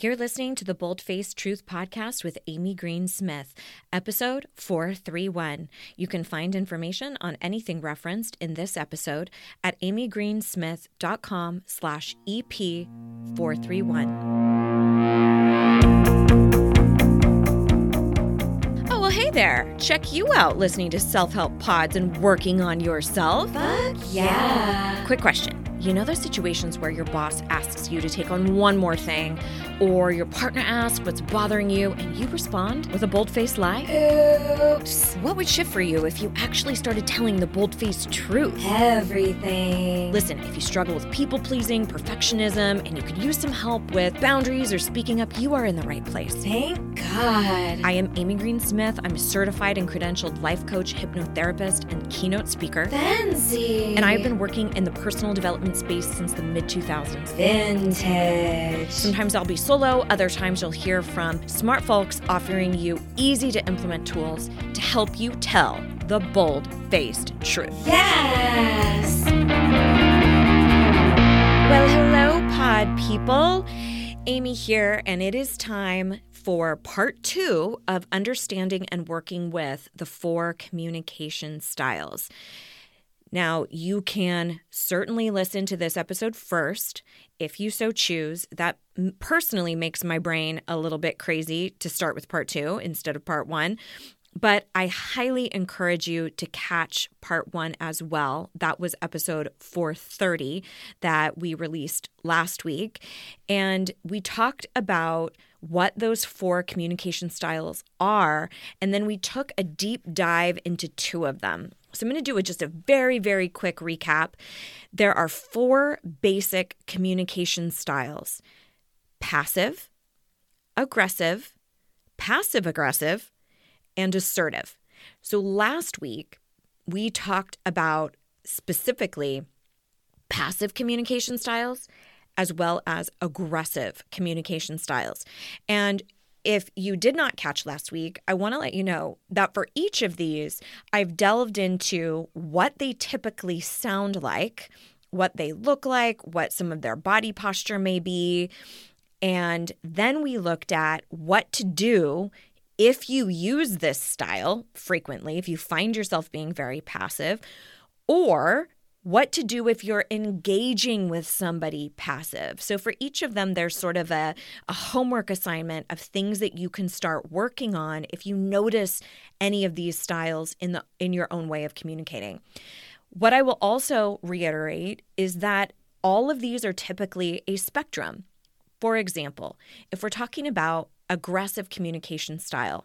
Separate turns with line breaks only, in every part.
You're listening to the Boldface Truth Podcast with Amy Greensmith, episode 431. You can find information on anything referenced in this episode at amygreensmith.com slash EP431. Oh, well, hey there. Check you out listening to self-help pods and working on yourself.
Fuck yeah.
Quick question. You know those situations where your boss asks you to take on one more thing, or your partner asks what's bothering you, and you respond with a bold faced lie?
Oops.
What would shift for you if you actually started telling the bold faced truth?
Everything.
Listen, if you struggle with people pleasing, perfectionism, and you could use some help with boundaries or speaking up, you are in the right place.
Thank God.
I am Amy Greensmith. I'm a certified and credentialed life coach, hypnotherapist, and keynote speaker.
Fancy.
And I've been working in the personal development space since the mid 2000s.
Vintage.
Sometimes I'll be solo, other times you'll hear from smart folks offering you easy to implement tools to help you tell the bold faced truth.
Yes.
Well, hello, pod people. Amy here, and it is time for part two of understanding and working with the four communication styles. Now, you can certainly listen to this episode first if you so choose. That personally makes my brain a little bit crazy to start with part two instead of part one. But I highly encourage you to catch part one as well. That was episode 430 that we released last week. And we talked about what those four communication styles are. And then we took a deep dive into two of them. So I'm going to do a, just a very, very quick recap. There are four basic communication styles passive, aggressive, passive aggressive, and assertive. So last week, we talked about specifically passive communication styles as well as aggressive communication styles. And if you did not catch last week, I want to let you know that for each of these, I've delved into what they typically sound like, what they look like, what some of their body posture may be. And then we looked at what to do if you use this style frequently, if you find yourself being very passive, or what to do if you're engaging with somebody passive. So for each of them, there's sort of a, a homework assignment of things that you can start working on if you notice any of these styles in the in your own way of communicating. What I will also reiterate is that all of these are typically a spectrum. For example, if we're talking about aggressive communication style,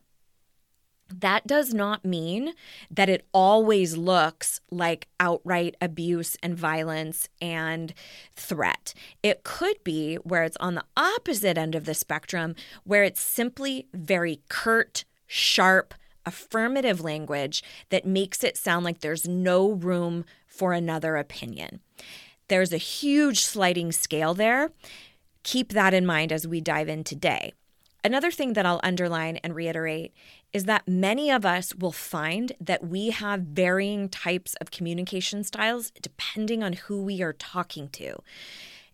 that does not mean that it always looks like outright abuse and violence and threat. It could be where it's on the opposite end of the spectrum, where it's simply very curt, sharp, affirmative language that makes it sound like there's no room for another opinion. There's a huge sliding scale there. Keep that in mind as we dive in today. Another thing that I'll underline and reiterate is that many of us will find that we have varying types of communication styles depending on who we are talking to.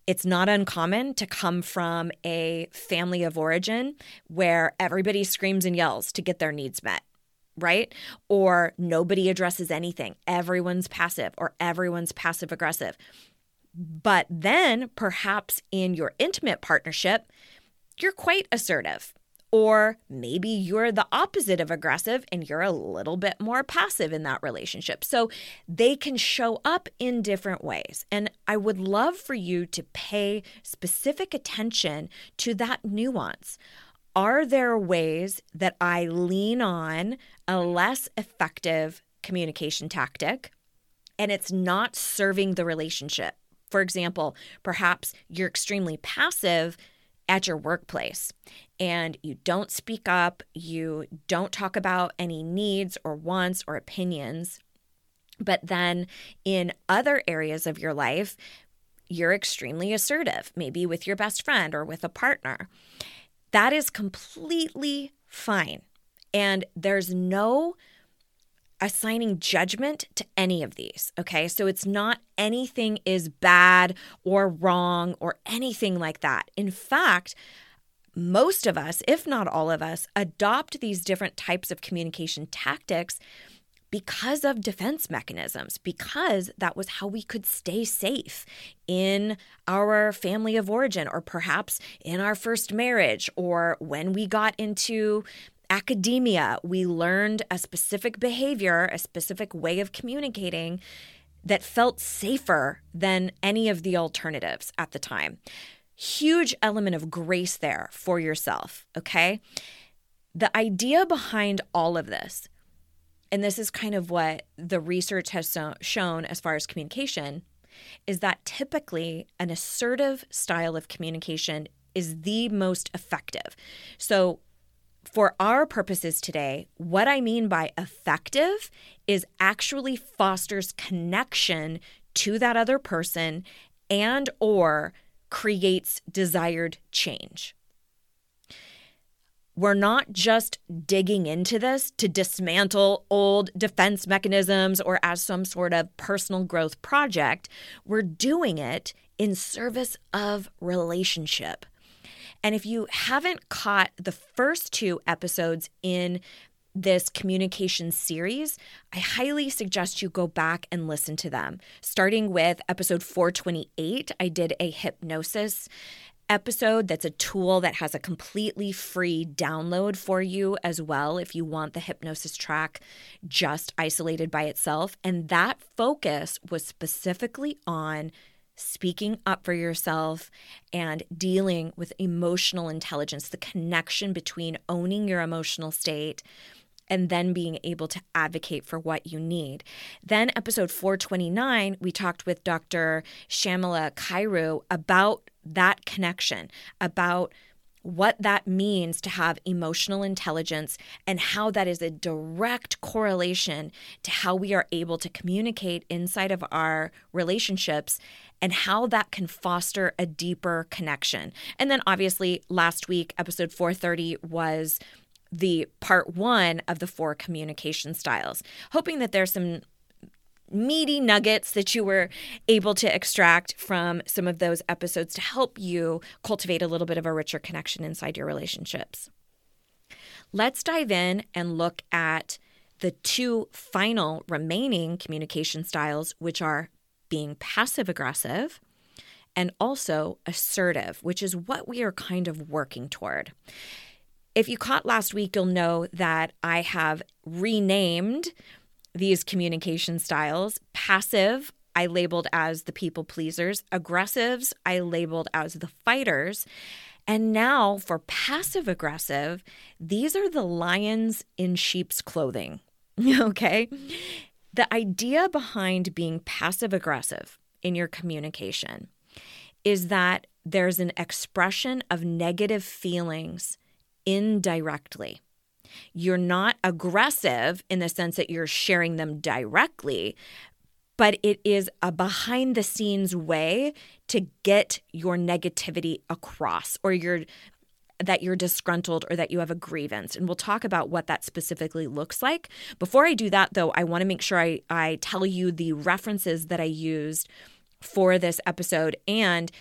It's not uncommon to come from a family of origin where everybody screams and yells to get their needs met right? Or nobody addresses anything. Everyone's passive or everyone's passive aggressive. But then perhaps in your intimate partnership, you're quite assertive. Or maybe you're the opposite of aggressive and you're a little bit more passive in that relationship. So they can show up in different ways. And I would love for you to pay specific attention to that nuance. Are there ways that I lean on a less effective communication tactic and it's not serving the relationship? For example, perhaps you're extremely passive at your workplace and you don't speak up, you don't talk about any needs or wants or opinions. But then in other areas of your life, you're extremely assertive, maybe with your best friend or with a partner. That is completely fine. And there's no assigning judgment to any of these. Okay. So it's not anything is bad or wrong or anything like that. In fact, most of us, if not all of us, adopt these different types of communication tactics because of defense mechanisms, because that was how we could stay safe in our family of origin, or perhaps in our first marriage, or when we got into academia, we learned a specific behavior, a specific way of communicating that felt safer than any of the alternatives at the time. Huge element of grace there for yourself, okay? The idea behind all of this and this is kind of what the research has so- shown as far as communication, is that typically an assertive style of communication is the most effective. So, for our purposes today, what I mean by effective is actually fosters connection to that other person and or creates desired change we're not just digging into this to dismantle old defense mechanisms or as some sort of personal growth project. We're doing it in service of relationship. And if you haven't caught the first two episodes in this communication series, I highly suggest you go back and listen to them. Starting with episode 428, I did a hypnosis episode that's a tool that has a completely free download for you as well if you want the hypnosis track just isolated by itself. And that focus was specifically on speaking up for yourself and dealing with emotional intelligence, the connection between owning your emotional state and then being able to advocate for what you need. Then, episode 429, we talked with Dr. Shamila Kairu about that connection, about what that means to have emotional intelligence and how that is a direct correlation to how we are able to communicate inside of our relationships and how that can foster a deeper connection. And then obviously last week episode 430 was the part 1 of the four communication styles. Hoping that there's some meaty nuggets that you were able to extract from some of those episodes to help you cultivate a little bit of a richer connection inside your relationships. Let's dive in and look at the two final remaining communication styles, which are being passive aggressive and also assertive, which is what we are kind of working toward. If you caught last week, you'll know that I have renamed these communication styles. Passive, I labeled as the people pleasers. Aggressives, I labeled as the fighters. And now for passive aggressive, these are the lions in sheep's clothing. okay? The idea behind being passive aggressive in your communication is that there's an expression of negative feelings indirectly. You're not aggressive in the sense that you're sharing them directly, but it is a behind the scenes way to get your negativity across or your that you're disgruntled or that you have a grievance. And we'll talk about what that specifically looks like. Before I do that, though, I want to make sure I, I tell you the references that I used for this episode and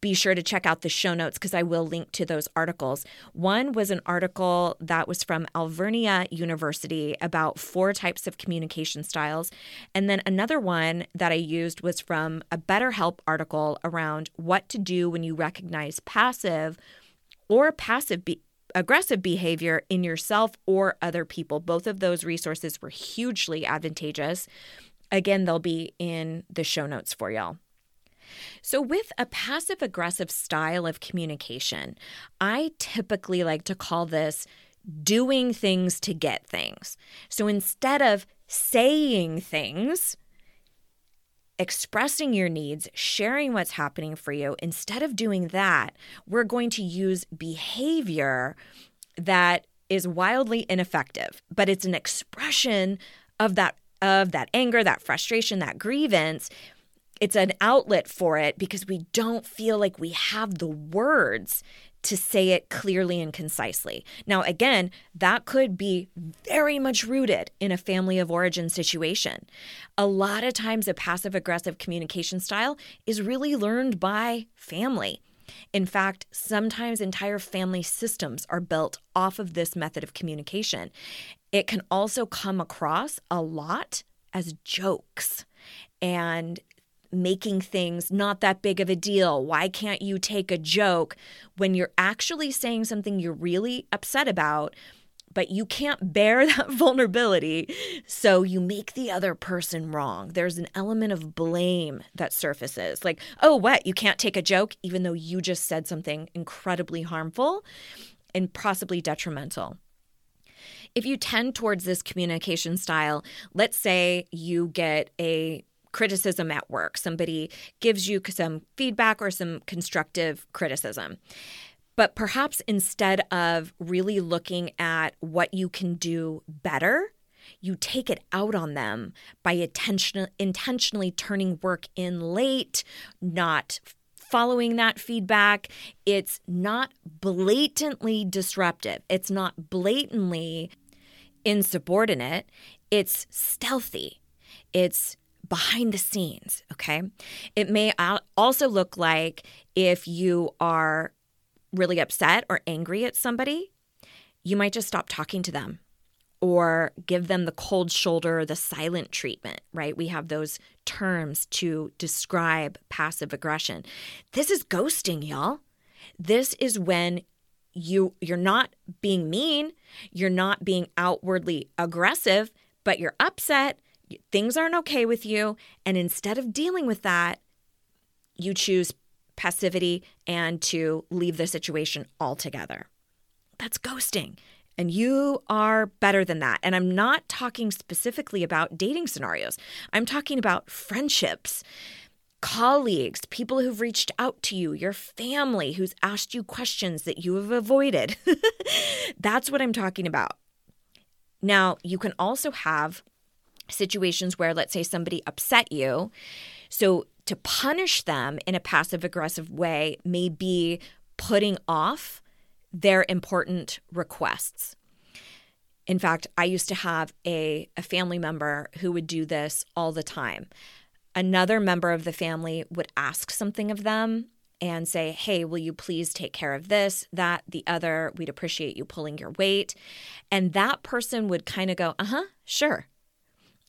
be sure to check out the show notes because I will link to those articles. One was an article that was from Alvernia University about four types of communication styles. And then another one that I used was from a BetterHelp article around what to do when you recognize passive or passive be- aggressive behavior in yourself or other people. Both of those resources were hugely advantageous. Again, they'll be in the show notes for y'all. So, with a passive aggressive style of communication, I typically like to call this doing things to get things. So, instead of saying things, expressing your needs, sharing what's happening for you, instead of doing that, we're going to use behavior that is wildly ineffective, but it's an expression of that of that anger, that frustration, that grievance. It's an outlet for it because we don't feel like we have the words to say it clearly and concisely. Now, again, that could be very much rooted in a family of origin situation. A lot of times, a passive aggressive communication style is really learned by family. In fact, sometimes entire family systems are built off of this method of communication. It can also come across a lot as jokes and making things not that big of a deal. Why can't you take a joke when you're actually saying something you're really upset about? But you can't bear that vulnerability, so you make the other person wrong. There's an element of blame that surfaces. Like, oh, what? You can't take a joke, even though you just said something incredibly harmful and possibly detrimental. If you tend towards this communication style, let's say you get a criticism at work. Somebody gives you some feedback or some constructive criticism. But perhaps instead of really looking at what you can do better, you take it out on them by intention- intentionally turning work in late, not following that feedback. It's not blatantly disruptive, it's not blatantly insubordinate, it's stealthy. It's behind the scenes, okay? It may also look like if you are really upset or angry at somebody, you might just stop talking to them or give them the cold shoulder, the silent treatment, right? We have those terms to describe passive aggression. This is ghosting, y'all. This is when you you're not being mean, you're not being outwardly aggressive, but you're upset things aren't okay with you. And instead of dealing with that, you choose passivity and to leave the situation altogether. That's ghosting. And you are better than that. And I'm not talking specifically about dating scenarios, I'm talking about friendships, colleagues, people who've reached out to you, your family who's asked you questions that you have avoided. That's what I'm talking about. Now, you can also have situations where, let's say, somebody upset you. So to punish them in a passive aggressive way may be putting off their important requests. In fact, I used to have a, a family member who would do this all the time. Another member of the family would ask something of them and say, Hey, will you please take care of this, that, the other? We'd appreciate you pulling your weight. And that person would kind of go, Uh huh, sure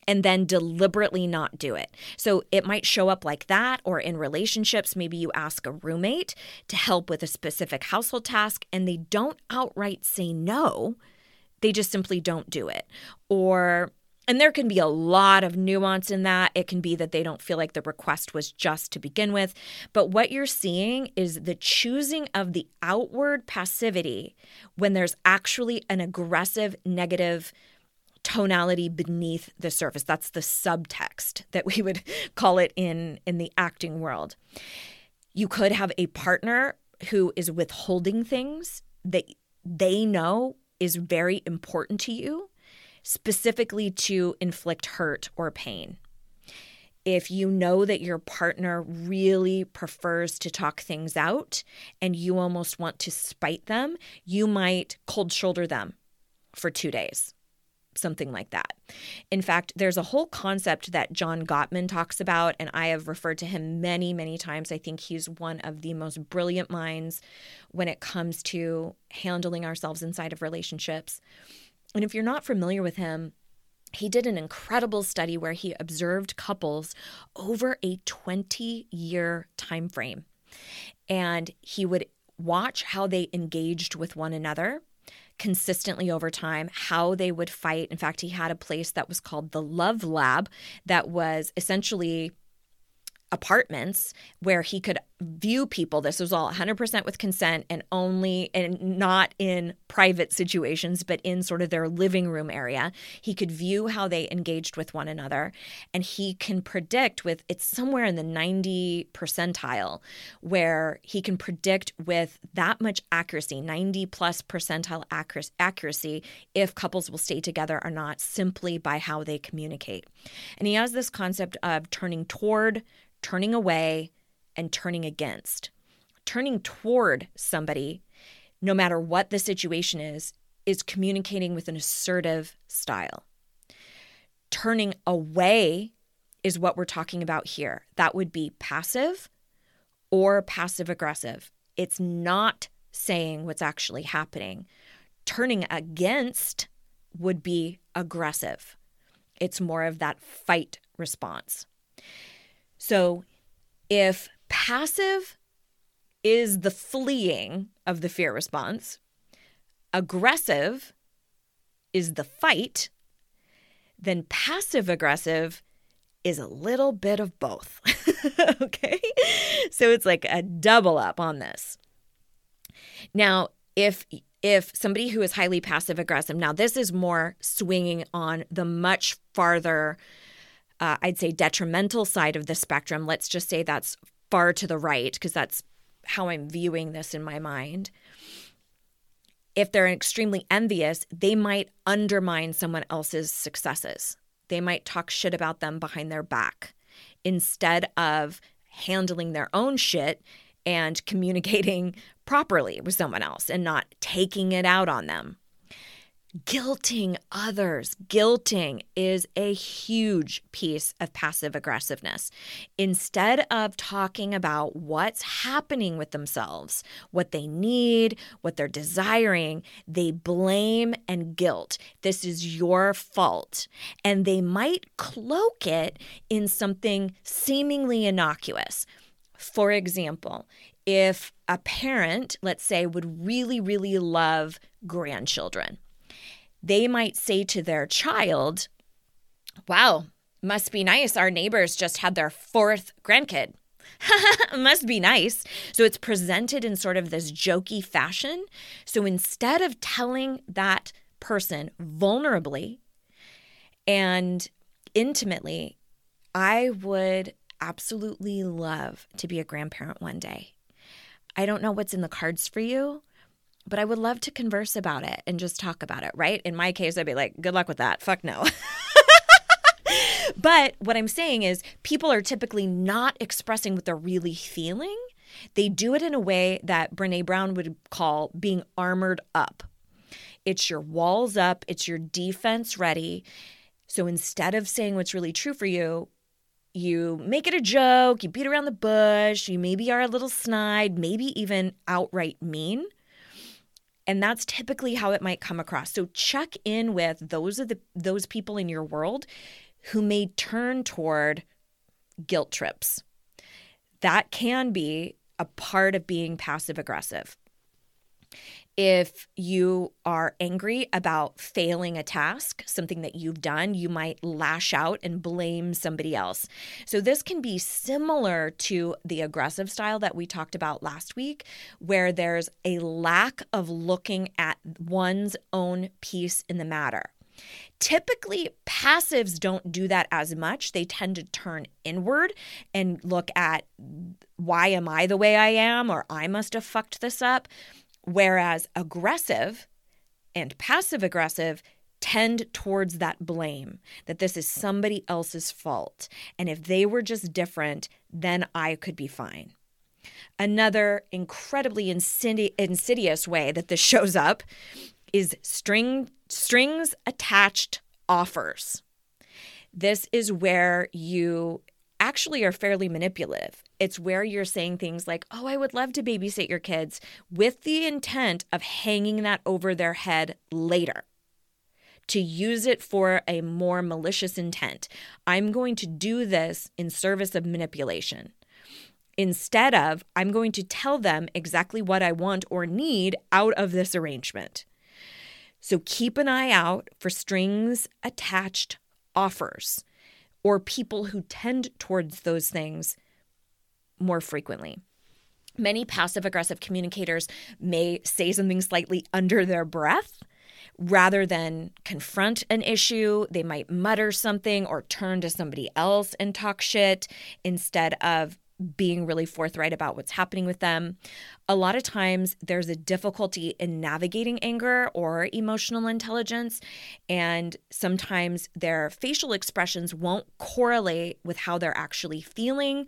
and then deliberately not do it. So it might show up like that, or in relationships, maybe you ask a roommate to help with a specific household task and they don't outright say no, they just simply don't do it. Or and there can be a lot of nuance in that. It can be that they don't feel like the request was just to begin with. But what you're seeing is the choosing of the outward passivity when there's actually an aggressive, negative tonality beneath the surface. That's the subtext that we would call it in, in the acting world. You could have a partner who is withholding things that they know is very important to you, specifically to inflict hurt or pain. If you know that your partner really prefers to talk things out and you almost want to spite them, you might cold shoulder them for two days something like that. In fact, there's a whole concept that John Gottman talks about, and I have referred to him many, many times. I think he's one of the most brilliant minds when it comes to handling ourselves inside of relationships. And if you're not familiar with him, he did an incredible study where he observed couples over a 20 year time frame. And he would watch how they engaged with one another consistently over time, how they would fight. In fact, he had a place that was called the Love Lab that was essentially apartments where he could view people. This was all 100% with consent and only, and not in private situations, but in sort of their living room area. He could view how they engaged with one another. And he can predict with, it's somewhere in the 90 percentile, where he can predict with that much accuracy, 90 plus percentile accuracy, if couples will stay together or not, simply by how they communicate. And he has this concept of turning toward, turning away, and turning against. Turning toward somebody, no matter what the situation is, is communicating with an assertive style. Turning away is what we're talking about here. That would be passive or passive aggressive. it's not saying what's actually happening. Turning against would be aggressive. It's more of that fight response. So if passive is the fleeing of the fear response, aggressive is the fight, then passive aggressive is a little bit of both. okay? So it's like a double up on this. Now, if if somebody who is highly passive aggressive, now this is more swinging on the much farther, uh, I'd say, detrimental side of the spectrum. Let's just say that's far to the right, because that's how I'm viewing this in my mind. If they're extremely envious, they might undermine someone else's successes. They might talk shit about them behind their back instead of handling their own shit and communicating properly with someone else and not taking it out on them. Guilting others, guilting is a huge piece of passive aggressiveness. Instead of talking about what's happening with themselves, what they need, what they're desiring, they blame and guilt. This is your fault. And they might cloak it in something seemingly innocuous. For example, if a parent, let's say, would really, really love grandchildren, they might say to their child, Wow, must be nice. Our neighbors just had their fourth grandkid. must be nice. So it's presented in sort of this jokey fashion. So instead of telling that person vulnerably and intimately, I would absolutely love to be a grandparent one day. I don't know what's in the cards for you, but I would love to converse about it and just talk about it, right? In my case, I'd be like, good luck with that. Fuck no. but what I'm saying is, people are typically not expressing what they're really feeling. They do it in a way that Brene Brown would call being armored up. It's your walls up, it's your defense ready. So instead of saying what's really true for you, you make it a joke, you beat around the bush, you maybe are a little snide, maybe even outright mean. And that's typically how it might come across. So check in with those of the those people in your world who may turn toward guilt trips. That can be a part of being passive aggressive if you are angry about failing a task, something that you've done, you might lash out and blame somebody else. So, this can be similar to the aggressive style that we talked about last week, where there's a lack of looking at one's own piece in the matter. Typically, passives don't do that as much. They tend to turn inward and look at why am I the way I am, or I must have fucked this up. Whereas aggressive and passive aggressive tend towards that blame that this is somebody else's fault. And if they were just different, then I could be fine. Another incredibly insidi- insidious way that this shows up is string strings attached offers. This is where you actually are fairly manipulative. It's where you're saying things like, Oh, I would love to babysit your kids with the intent of hanging that over their head later to use it for a more malicious intent. I'm going to do this in service of manipulation. Instead of, I'm going to tell them exactly what I want or need out of this arrangement. So keep an eye out for strings attached offers or people who tend towards those things more frequently. Many passive aggressive communicators may say something slightly under their breath rather than confront an issue. They might mutter something or turn to somebody else and talk shit instead of being really forthright about what's happening with them. A lot of times there's a difficulty in navigating anger or emotional intelligence, and sometimes their facial expressions won't correlate with how they're actually feeling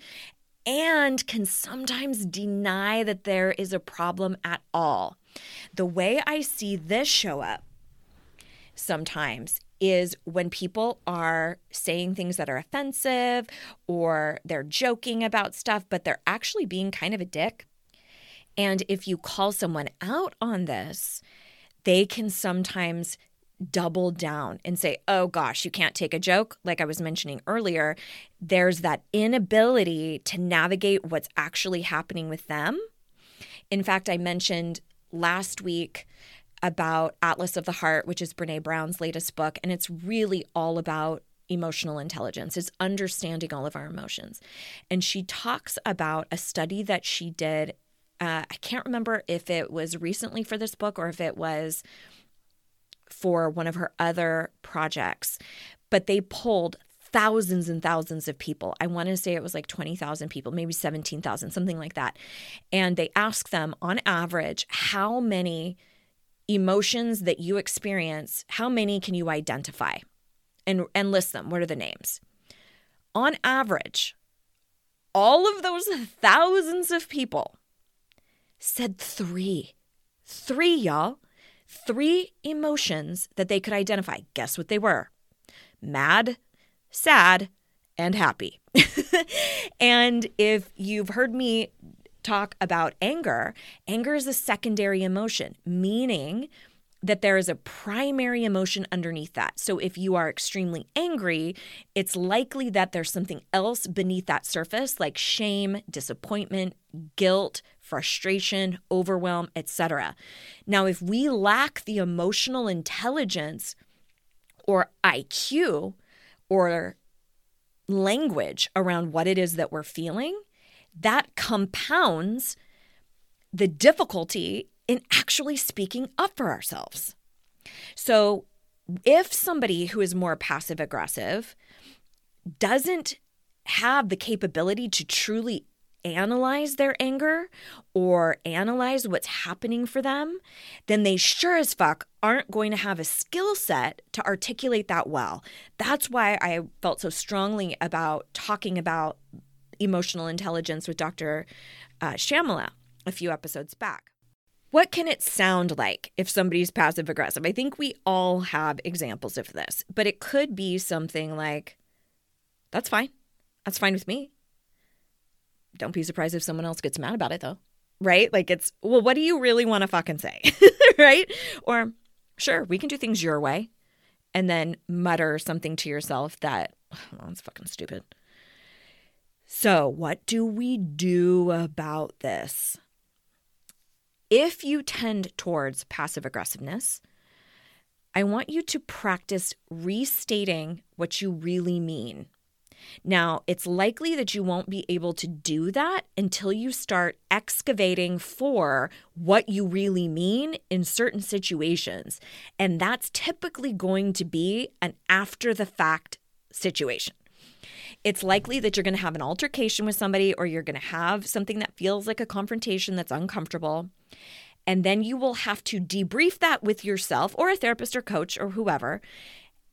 and can sometimes deny that there is a problem at all. The way I see this show up sometimes is when people are saying things that are offensive or they're joking about stuff, but they're actually being kind of a dick. And if you call someone out on this, they can sometimes double down and say, oh gosh, you can't take a joke. Like I was mentioning earlier, there's that inability to navigate what's actually happening with them. In fact, I mentioned last week about Atlas of the Heart, which is Brene Brown's latest book, and it's really all about emotional intelligence is understanding all of our emotions and she talks about a study that she did uh, i can't remember if it was recently for this book or if it was for one of her other projects, but they pulled thousands and thousands of people. I want to say it was like 20,000 people, maybe 17,000, something like that. And they asked them on average, how many emotions that you experience, how many can you identify? And and list them. What are the names? On average, all of those thousands of people said 3. 3, y'all three emotions that they could identify. Guess what they were? Mad, sad, and happy. and if you've heard me talk about anger, anger is a secondary emotion, meaning that there is a primary emotion underneath that. So if you are extremely angry, it's likely that there's something else beneath that surface like shame, disappointment, guilt, frustration, overwhelm, etc. Now, if we lack the emotional intelligence or IQ or language around what it is that we're feeling, that compounds the difficulty in actually speaking up for ourselves. So, if somebody who is more passive aggressive doesn't have the capability to truly analyze their anger or analyze what's happening for them, then they sure as fuck aren't going to have a skill set to articulate that well. That's why I felt so strongly about talking about emotional intelligence with Dr. Uh, Shamala a few episodes back. What can it sound like if somebody's passive aggressive? I think we all have examples of this, but it could be something like, that's fine. That's fine with me. Don't be surprised if someone else gets mad about it though. Right? Like it's, well, what do you really want to fucking say? right? Or, sure, we can do things your way. And then mutter something to yourself that, oh, that's fucking stupid. So, what do we do about this? If you tend towards passive aggressiveness, I want you to practice restating what you really mean. Now, it's likely that you won't be able to do that until you start excavating for what you really mean in certain situations. And that's typically going to be an after the fact situation. It's likely that you're going to have an altercation with somebody or you're going to have something that feels like a confrontation that's uncomfortable. And then you will have to debrief that with yourself or a therapist or coach or whoever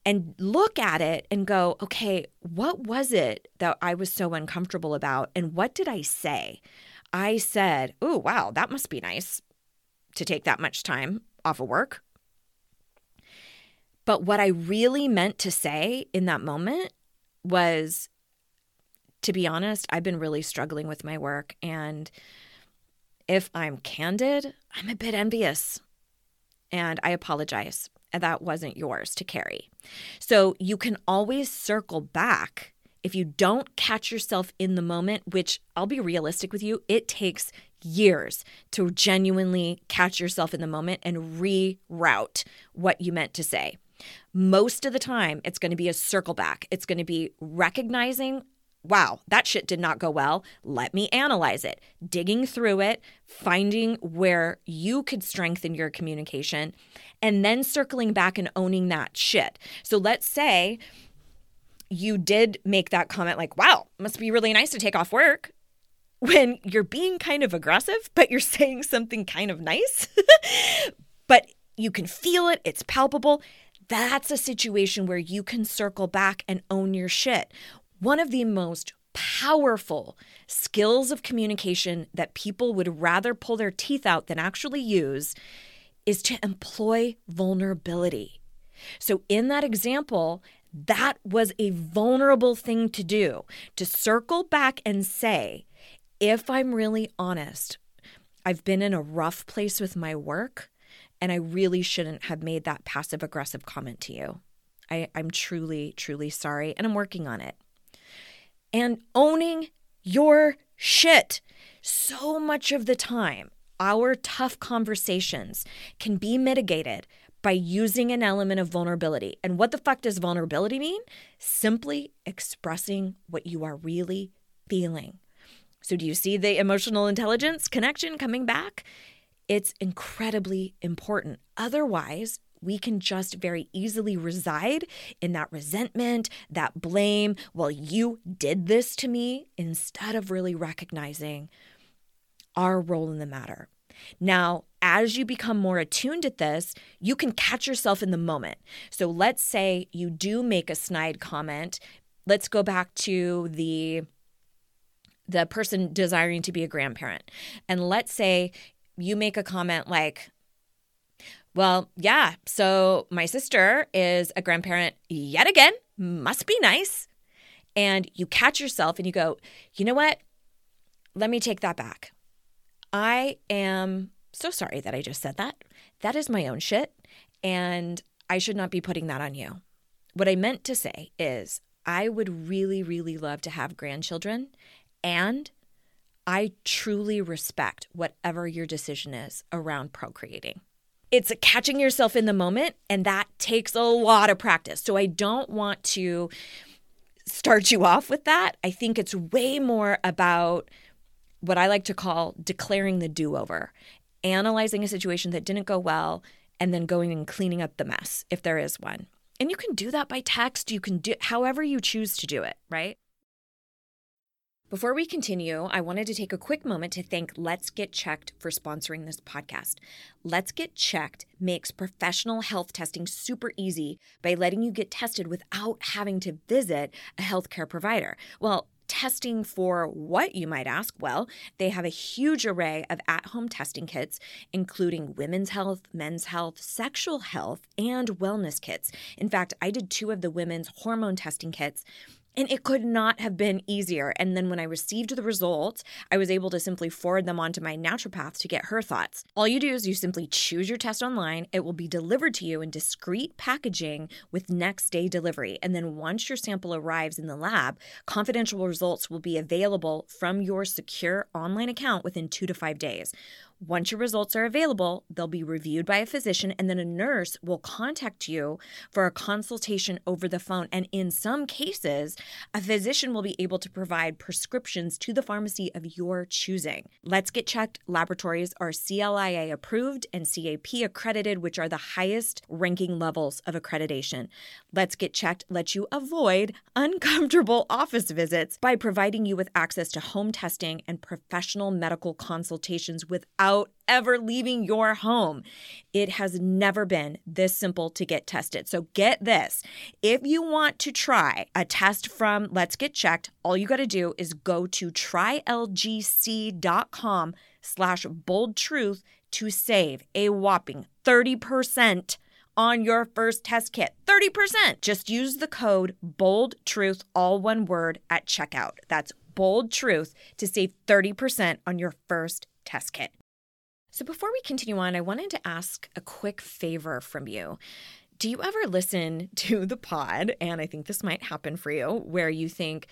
and look at it and go, okay, what was it that I was so uncomfortable about? And what did I say? I said, oh, wow, that must be nice to take that much time off of work. But what I really meant to say in that moment was, to be honest, I've been really struggling with my work. And if I'm candid, I'm a bit envious. And I apologize that wasn't yours to carry. So you can always circle back if you don't catch yourself in the moment, which I'll be realistic with you, it takes years to genuinely catch yourself in the moment and reroute what you meant to say. Most of the time, it's going to be a circle back. It's going to be recognizing wow, that shit did not go well. Let me analyze it, digging through it, finding where you could strengthen your communication, and then circling back and owning that shit. So let's say you did make that comment like, wow, must be really nice to take off work. When you're being kind of aggressive, but you're saying something kind of nice, but you can feel it, it's palpable. That's a situation where you can circle back and own your shit. One of the most powerful skills of communication that people would rather pull their teeth out than actually use is to employ vulnerability. So, in that example, that was a vulnerable thing to do to circle back and say, if I'm really honest, I've been in a rough place with my work, and I really shouldn't have made that passive aggressive comment to you. I, I'm truly, truly sorry, and I'm working on it. And owning your shit. So much of the time, our tough conversations can be mitigated by using an element of vulnerability. And what the fuck does vulnerability mean? Simply expressing what you are really feeling. So, do you see the emotional intelligence connection coming back? It's incredibly important. Otherwise, we can just very easily reside in that resentment, that blame. Well, you did this to me, instead of really recognizing our role in the matter. Now, as you become more attuned at this, you can catch yourself in the moment. So let's say you do make a snide comment. Let's go back to the the person desiring to be a grandparent. And let's say you make a comment like, well, yeah, so my sister is a grandparent yet again, must be nice. And you catch yourself and you go, you know what? Let me take that back. I am so sorry that I just said that. That is my own shit. And I should not be putting that on you. What I meant to say is, I would really, really love to have grandchildren. And I truly respect whatever your decision is around procreating. It's catching yourself in the moment, and that takes a lot of practice. So I don't want to start you off with that. I think it's way more about what I like to call declaring the do over, analyzing a situation that didn't go well, and then going and cleaning up the mess if there is one. And you can do that by text, you can do however you choose to do it, right? Before we continue, I wanted to take a quick moment to thank Let's Get Checked for sponsoring this podcast. Let's Get Checked makes professional health testing super easy by letting you get tested without having to visit a healthcare provider. Well, testing for what you might ask? Well, they have a huge array of at home testing kits, including women's health, men's health, sexual health, and wellness kits. In fact, I did two of the women's hormone testing kits and it could not have been easier. And then when I received the results, I was able to simply forward them onto my naturopath to get her thoughts. All you do is you simply choose your test online. It will be delivered to you in discreet packaging with next day delivery. And then once your sample arrives in the lab, confidential results will be available from your secure online account within two to five days. Once your results are available, they'll be reviewed by a physician, and then a nurse will contact you for a consultation over the phone. And in some cases, a physician will be able to provide prescriptions to the pharmacy of your choosing. Let's Get Checked laboratories are CLIA approved and CAP accredited, which are the highest ranking levels of accreditation. Let's Get Checked lets you avoid uncomfortable office visits by providing you with access to home testing and professional medical consultations without without ever leaving your home. It has never been this simple to get tested. So get this. If you want to try a test from Let's Get Checked, all you got to do is go to trylgc.com slash bold truth to save a whopping 30% on your first test kit. 30%. Just use the code bold truth, all one word at checkout. That's bold truth to save 30% on your first test kit. So, before we continue on, I wanted to ask a quick favor from you. Do you ever listen to the pod? And I think this might happen for you, where you think,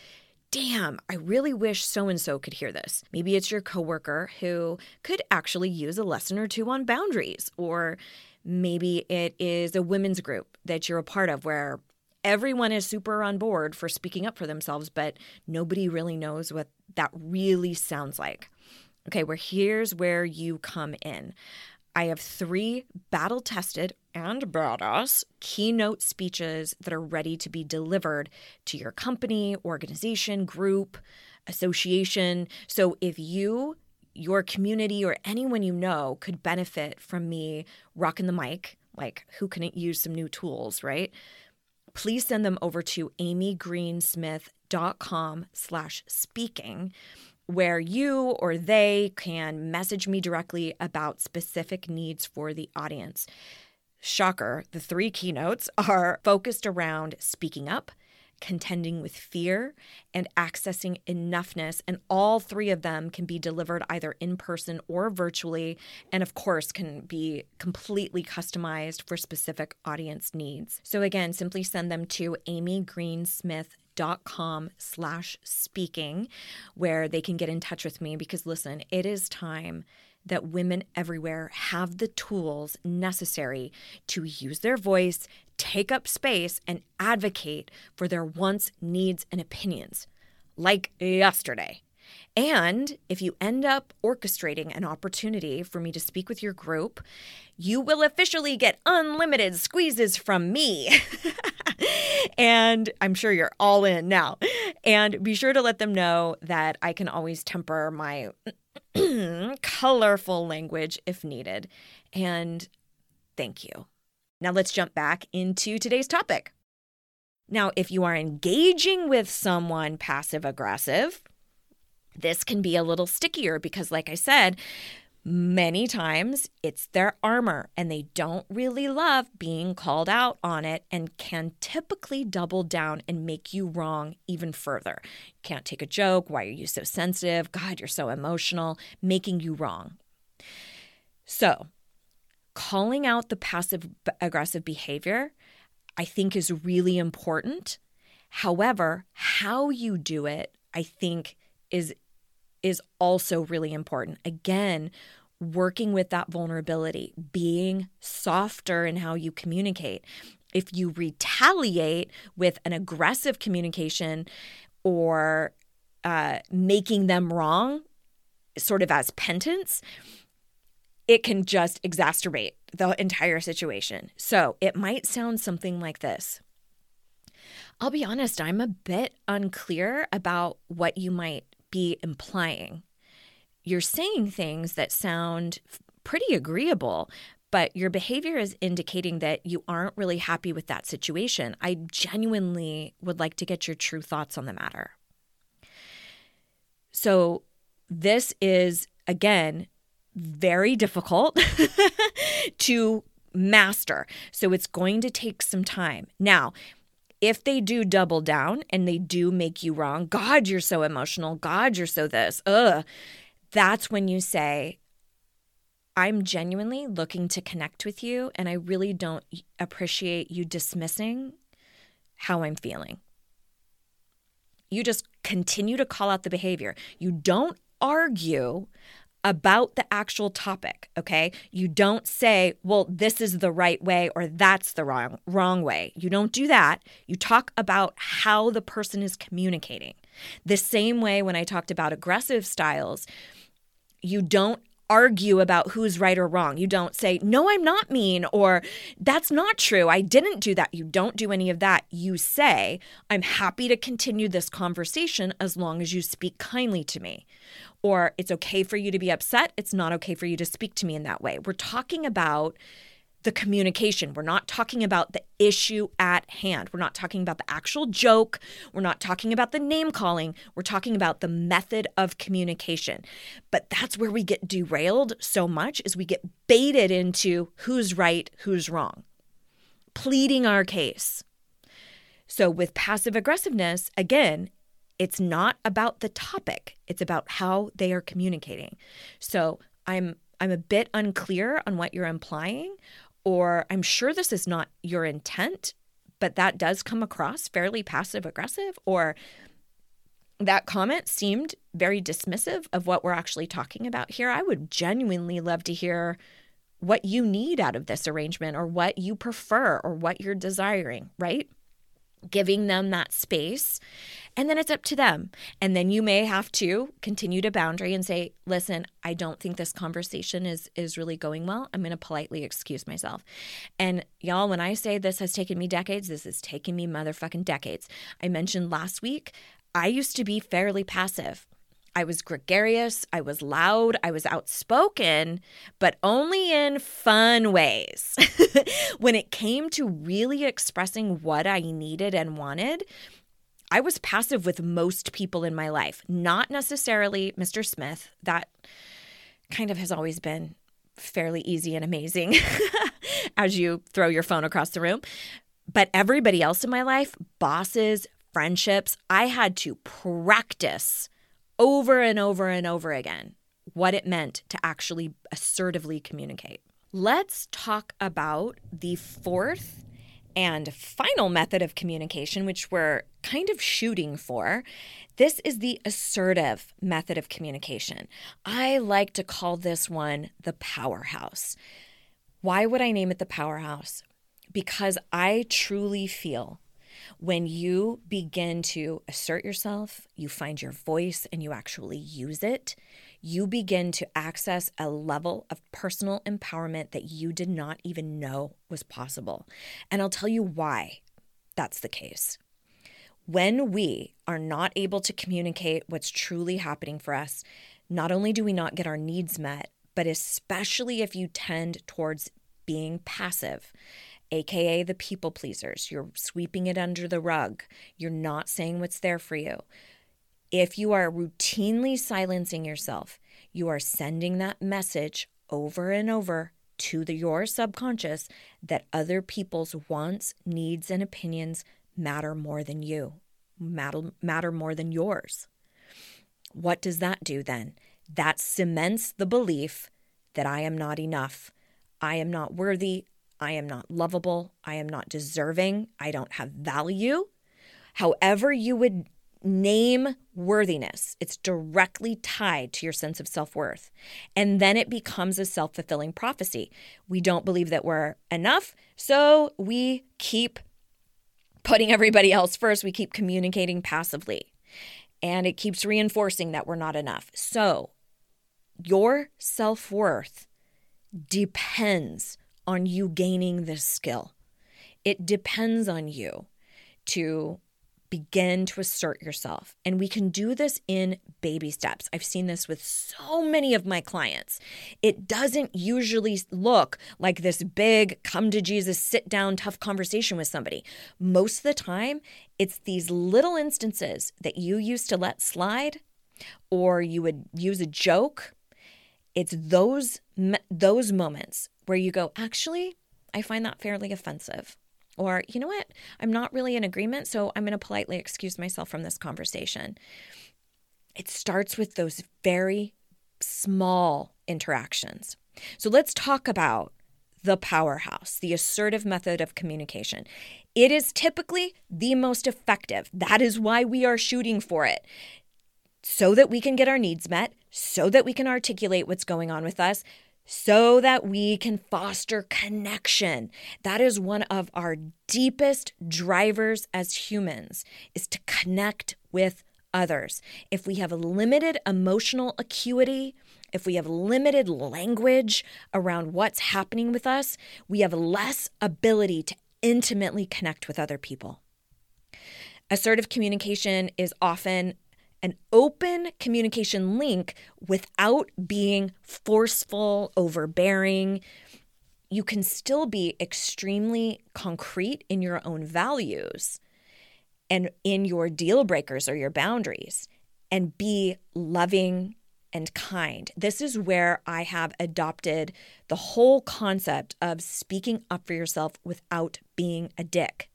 damn, I really wish so and so could hear this. Maybe it's your coworker who could actually use a lesson or two on boundaries, or maybe it is a women's group that you're a part of where everyone is super on board for speaking up for themselves, but nobody really knows what that really sounds like. Okay, where here's where you come in. I have three battle tested and badass keynote speeches that are ready to be delivered to your company, organization, group, association. So if you, your community, or anyone you know could benefit from me rocking the mic, like who couldn't use some new tools, right? Please send them over to amygreensmith.com slash speaking where you or they can message me directly about specific needs for the audience. Shocker, the three keynotes are focused around speaking up, contending with fear, and accessing enoughness. And all three of them can be delivered either in person or virtually, and of course, can be completely customized for specific audience needs. So, again, simply send them to Amy Greensmith dot com slash speaking where they can get in touch with me because listen it is time that women everywhere have the tools necessary to use their voice take up space and advocate for their wants needs and opinions like yesterday and if you end up orchestrating an opportunity for me to speak with your group, you will officially get unlimited squeezes from me. and I'm sure you're all in now. And be sure to let them know that I can always temper my colorful language if needed. And thank you. Now let's jump back into today's topic. Now, if you are engaging with someone passive aggressive, this can be a little stickier because, like I said, many times it's their armor and they don't really love being called out on it and can typically double down and make you wrong even further. Can't take a joke. Why are you so sensitive? God, you're so emotional, making you wrong. So, calling out the passive aggressive behavior, I think, is really important. However, how you do it, I think, is is also really important. Again, working with that vulnerability, being softer in how you communicate. If you retaliate with an aggressive communication or uh, making them wrong, sort of as penance, it can just exacerbate the entire situation. So it might sound something like this. I'll be honest, I'm a bit unclear about what you might be implying. You're saying things that sound pretty agreeable, but your behavior is indicating that you aren't really happy with that situation. I genuinely would like to get your true thoughts on the matter. So, this is again very difficult to master. So, it's going to take some time. Now, if they do double down and they do make you wrong, God, you're so emotional. God, you're so this. Ugh. That's when you say, I'm genuinely looking to connect with you, and I really don't appreciate you dismissing how I'm feeling. You just continue to call out the behavior. You don't argue about the actual topic, okay? You don't say, "Well, this is the right way or that's the wrong wrong way." You don't do that. You talk about how the person is communicating. The same way when I talked about aggressive styles, you don't argue about who's right or wrong. You don't say, No, I'm not mean, or That's not true. I didn't do that. You don't do any of that. You say, I'm happy to continue this conversation as long as you speak kindly to me or it's okay for you to be upset. It's not okay for you to speak to me in that way. We're talking about the communication. We're not talking about the issue at hand. We're not talking about the actual joke. We're not talking about the name calling. We're talking about the method of communication. But that's where we get derailed so much is we get baited into who's right, who's wrong. Pleading our case. So with passive aggressiveness, again, it's not about the topic, it's about how they are communicating. So I'm I'm a bit unclear on what you're implying, or I'm sure this is not your intent, but that does come across fairly passive aggressive, or that comment seemed very dismissive of what we're actually talking about here. I would genuinely love to hear what you need out of this arrangement or what you prefer or what you're desiring, right? Giving them that space. And then it's up to them. And then you may have to continue to boundary and say, listen, I don't think this conversation is is really going well. I'm gonna politely excuse myself. And y'all, when I say this has taken me decades, this has taken me motherfucking decades. I mentioned last week, I used to be fairly passive. I was gregarious, I was loud, I was outspoken, but only in fun ways. when it came to really expressing what I needed and wanted, I was passive with most people in my life, not necessarily Mr. Smith. That kind of has always been fairly easy and amazing as you throw your phone across the room. But everybody else in my life, bosses, friendships, I had to practice over and over and over again what it meant to actually assertively communicate. Let's talk about the fourth and final method of communication, which we're kind of shooting for. This is the assertive method of communication. I like to call this one the powerhouse. Why would I name it the powerhouse? Because I truly feel when you begin to assert yourself, you find your voice and you actually use it, you begin to access a level of personal empowerment that you did not even know was possible. And I'll tell you why that's the case. When we are not able to communicate what's truly happening for us, not only do we not get our needs met, but especially if you tend towards being passive, aka the people pleasers, you're sweeping it under the rug, you're not saying what's there for you. If you are routinely silencing yourself, you are sending that message over and over to the, your subconscious that other people's wants, needs, and opinions matter more than you, matter, matter more than yours. What does that do then? That cements the belief that I am not enough. I am not worthy. I am not lovable. I am not deserving. I don't have value. However, you would name worthiness. It's directly tied to your sense of self worth. And then it becomes a self fulfilling prophecy. We don't believe that we're enough, so we keep putting everybody else first. We keep communicating passively, and it keeps reinforcing that we're not enough. So your self worth depends on you gaining this skill. It depends on you to begin to assert yourself. And we can do this in baby steps. I've seen this with so many of my clients. It doesn't usually look like this big come to Jesus, sit down, tough conversation with somebody. Most of the time, it's these little instances that you used to let slide or you would use a joke. It's those those moments where you go, actually, I find that fairly offensive. Or, you know what? I'm not really in agreement, so I'm going to politely excuse myself from this conversation. It starts with those very small interactions. So let's talk about the powerhouse, the assertive method of communication. It is typically the most effective. That is why we are shooting for it. So that we can get our needs met, so that we can articulate what's going on with us, so that we can foster connection. That is one of our deepest drivers as humans is to connect with others. If we have limited emotional acuity, if we have limited language around what's happening with us, we have less ability to intimately connect with other people. Assertive communication is often an open communication link without being forceful, overbearing. You can still be extremely concrete in your own values and in your deal breakers or your boundaries and be loving and kind. This is where I have adopted the whole concept of speaking up for yourself without being a dick.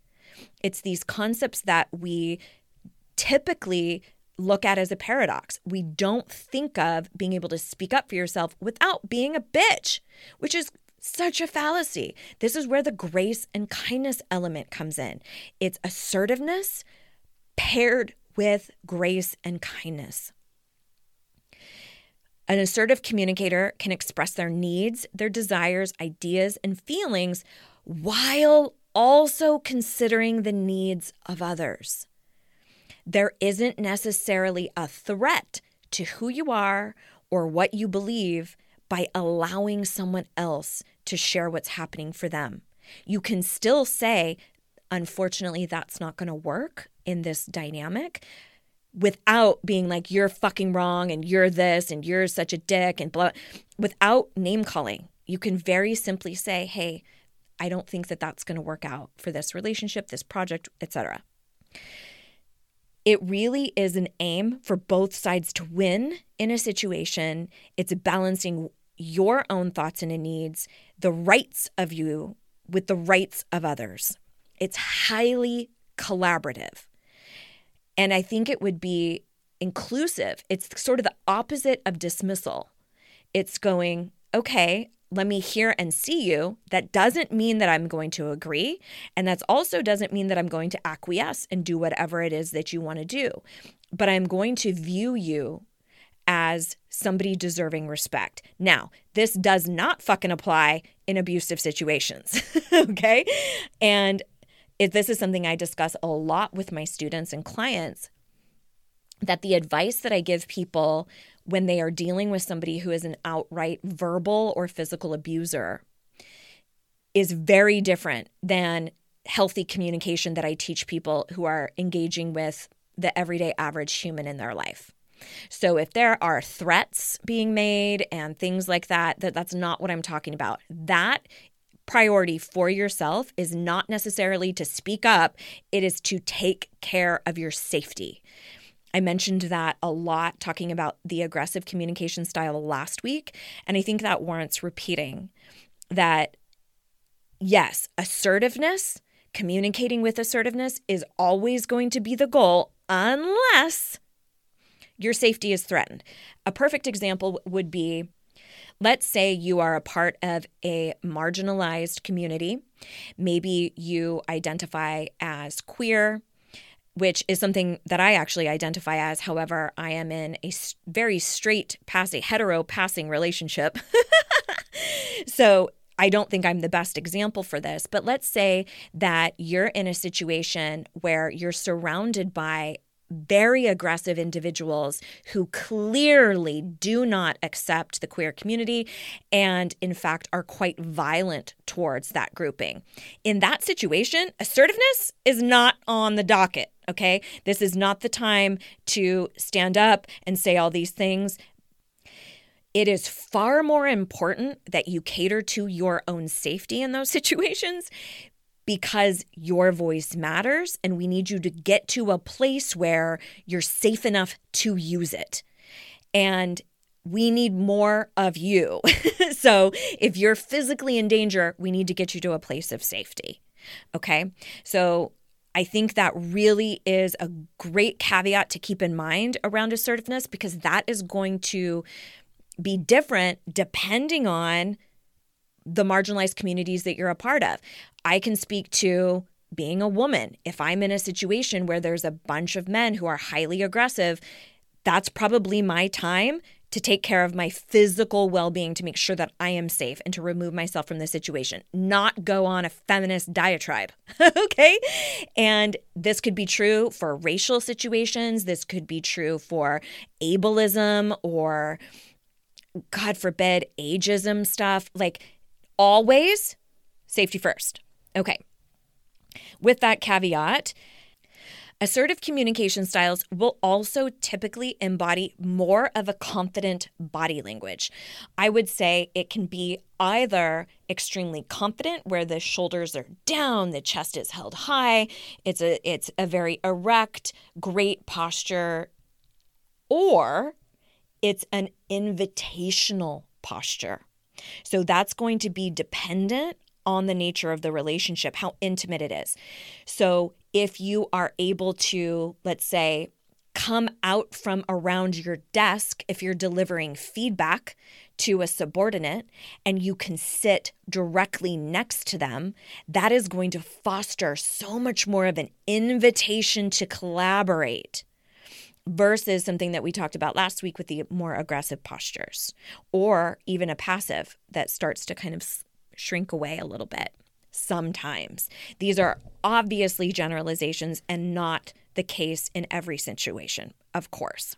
It's these concepts that we typically look at as a paradox. We don't think of being able to speak up for yourself without being a bitch, which is such a fallacy. This is where the grace and kindness element comes in. It's assertiveness paired with grace and kindness. An assertive communicator can express their needs, their desires, ideas, and feelings while also considering the needs of others there isn't necessarily a threat to who you are or what you believe by allowing someone else to share what's happening for them. You can still say, unfortunately, that's not going to work in this dynamic without being like, you're fucking wrong and you're this and you're such a dick and blah, without name calling. You can very simply say, hey, I don't think that that's going to work out for this relationship, this project, etc. It really is an aim for both sides to win in a situation. It's balancing your own thoughts and needs, the rights of you with the rights of others. It's highly collaborative. And I think it would be inclusive. It's sort of the opposite of dismissal. It's going, okay, let me hear and see you. That doesn't mean that I'm going to agree. And that also doesn't mean that I'm going to acquiesce and do whatever it is that you want to do. But I'm going to view you as somebody deserving respect. Now, this does not fucking apply in abusive situations. okay. And if this is something I discuss a lot with my students and clients that the advice that I give people when they are dealing with somebody who is an outright verbal or physical abuser is very different than healthy communication that I teach people who are engaging with the everyday average human in their life. So if there are threats being made and things like that, that that's not what I'm talking about. That priority for yourself is not necessarily to speak up, it is to take care of your safety. I mentioned that a lot talking about the aggressive communication style last week. And I think that warrants repeating that yes, assertiveness, communicating with assertiveness is always going to be the goal unless your safety is threatened. A perfect example would be let's say you are a part of a marginalized community. Maybe you identify as queer, which is something that I actually identify as. However, I am in a very straight passing, hetero passing relationship. so I don't think I'm the best example for this, but let's say that you're in a situation where you're surrounded by very aggressive individuals who clearly do not accept the queer community and, in fact, are quite violent towards that grouping. In that situation, assertiveness is not on the docket. Okay. This is not the time to stand up and say all these things. It is far more important that you cater to your own safety in those situations because your voice matters and we need you to get to a place where you're safe enough to use it. And we need more of you. so if you're physically in danger, we need to get you to a place of safety. Okay. So I think that really is a great caveat to keep in mind around assertiveness because that is going to be different depending on the marginalized communities that you're a part of. I can speak to being a woman. If I'm in a situation where there's a bunch of men who are highly aggressive, that's probably my time to take care of my physical well being to make sure that I am safe and to remove myself from the situation, not go on a feminist diatribe. okay. And this could be true for racial situations. This could be true for ableism or, God forbid, ageism stuff. Like, always safety first. Okay. With that caveat, assertive communication styles will also typically embody more of a confident body language. I would say it can be either extremely confident where the shoulders are down, the chest is held high, it's a it's a very erect, great posture or it's an invitational posture. So that's going to be dependent on the nature of the relationship, how intimate it is. So if you are able to, let's say, come out from around your desk if you're delivering feedback to a subordinate and you can sit directly next to them, that is going to foster so much more of an invitation to collaborate versus something that we talked about last week with the more aggressive postures or even a passive that starts to kind of shrink away a little bit sometimes. These are obviously generalizations and not the case in every situation, of course.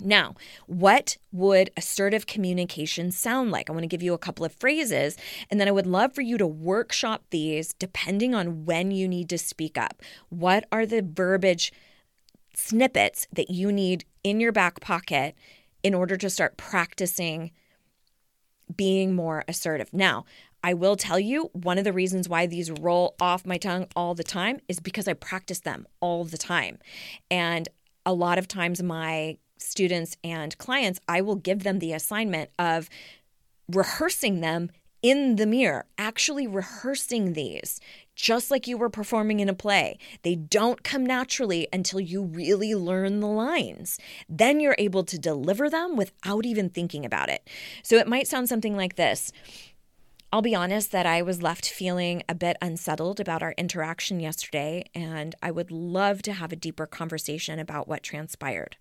Now, what would assertive communication sound like? I want to give you a couple of phrases, and then I would love for you to workshop these depending on when you need to speak up. What are the verbiage snippets that you need in your back pocket in order to start practicing being more assertive. Now, I will tell you one of the reasons why these roll off my tongue all the time is because I practice them all the time. And a lot of times, my students and clients, I will give them the assignment of rehearsing them in the mirror, actually rehearsing these, just like you were performing in a play. They don't come naturally until you really learn the lines. Then you're able to deliver them without even thinking about it. So it might sound something like this. I'll be honest that I was left feeling a bit unsettled about our interaction yesterday, and I would love to have a deeper conversation about what transpired.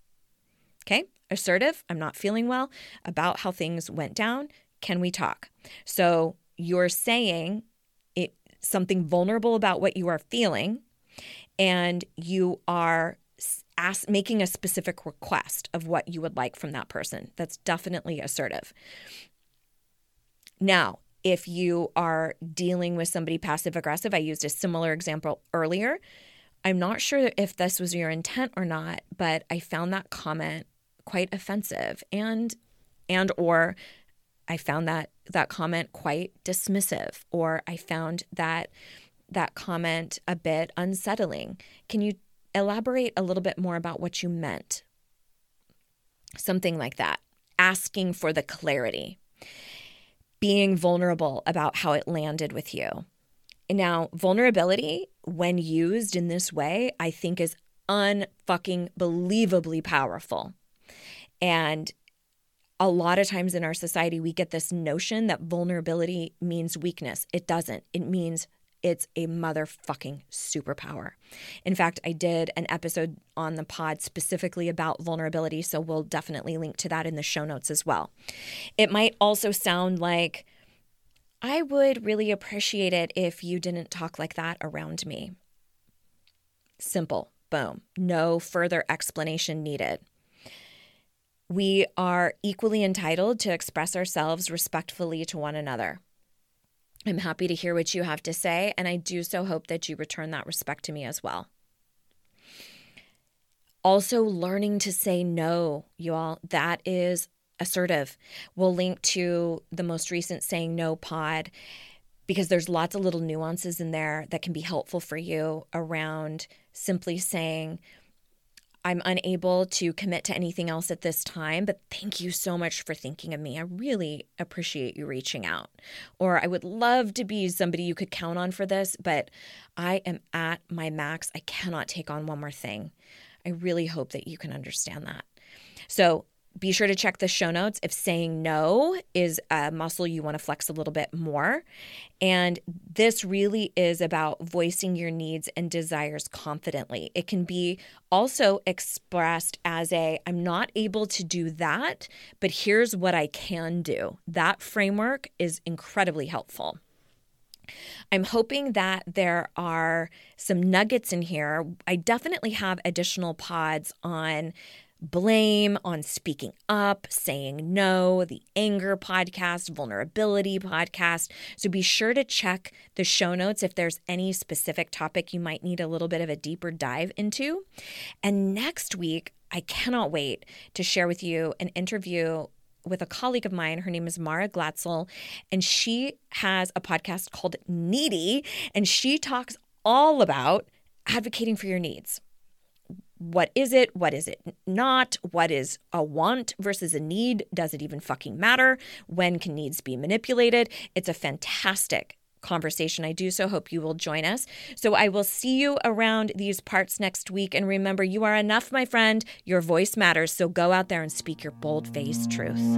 Okay, assertive, I'm not feeling well about how things went down. Can we talk? So you're saying something vulnerable about what you are feeling, and you are ask, making a specific request of what you would like from that person. That's definitely assertive. Now, if you are dealing with somebody passive aggressive, I used a similar example earlier. I'm not sure if this was your intent or not, but I found that comment quite offensive and and or I found that that comment quite dismissive or I found that that comment a bit unsettling. Can you elaborate a little bit more about what you meant? Something like that. Asking for the clarity. Being vulnerable about how it landed with you. Now, vulnerability, when used in this way, I think is unfucking believably powerful. And a lot of times in our society, we get this notion that vulnerability means weakness. It doesn't. It means it's a motherfucking superpower. In fact, I did an episode on the pod specifically about vulnerability, so we'll definitely link to that in the show notes as well. It might also sound like, I would really appreciate it if you didn't talk like that around me. Simple, boom, no further explanation needed. We are equally entitled to express ourselves respectfully to one another. I'm happy to hear what you have to say, and I do so hope that you return that respect to me as well. Also, learning to say no, you all, that is assertive. We'll link to the most recent Saying No pod because there's lots of little nuances in there that can be helpful for you around simply saying, I'm unable to commit to anything else at this time, but thank you so much for thinking of me. I really appreciate you reaching out. Or I would love to be somebody you could count on for this, but I am at my max. I cannot take on one more thing. I really hope that you can understand that. So be sure to check the show notes if saying no is a muscle you want to flex a little bit more. And this really is about voicing your needs and desires confidently. It can be also expressed as a I'm not able to do that, but here's what I can do. That framework is incredibly helpful. I'm hoping that there are some nuggets in here. I definitely have additional pods on blame, on speaking up, saying no, the anger podcast, vulnerability podcast. So be sure to check the show notes if there's any specific topic you might need a little bit of a deeper dive into. And next week, I cannot wait to share with you an interview with a colleague of mine. Her name is Mara Glatzel, and she has a podcast called Needy, and she talks all about advocating for your needs what is it? What is it not? What is a want versus a need? Does it even fucking matter? When can needs be manipulated? It's a fantastic conversation. I do so hope you will join us. So I will see you around these parts next week. And remember, you are enough, my friend. Your voice matters. So go out there and speak your bold faced truth.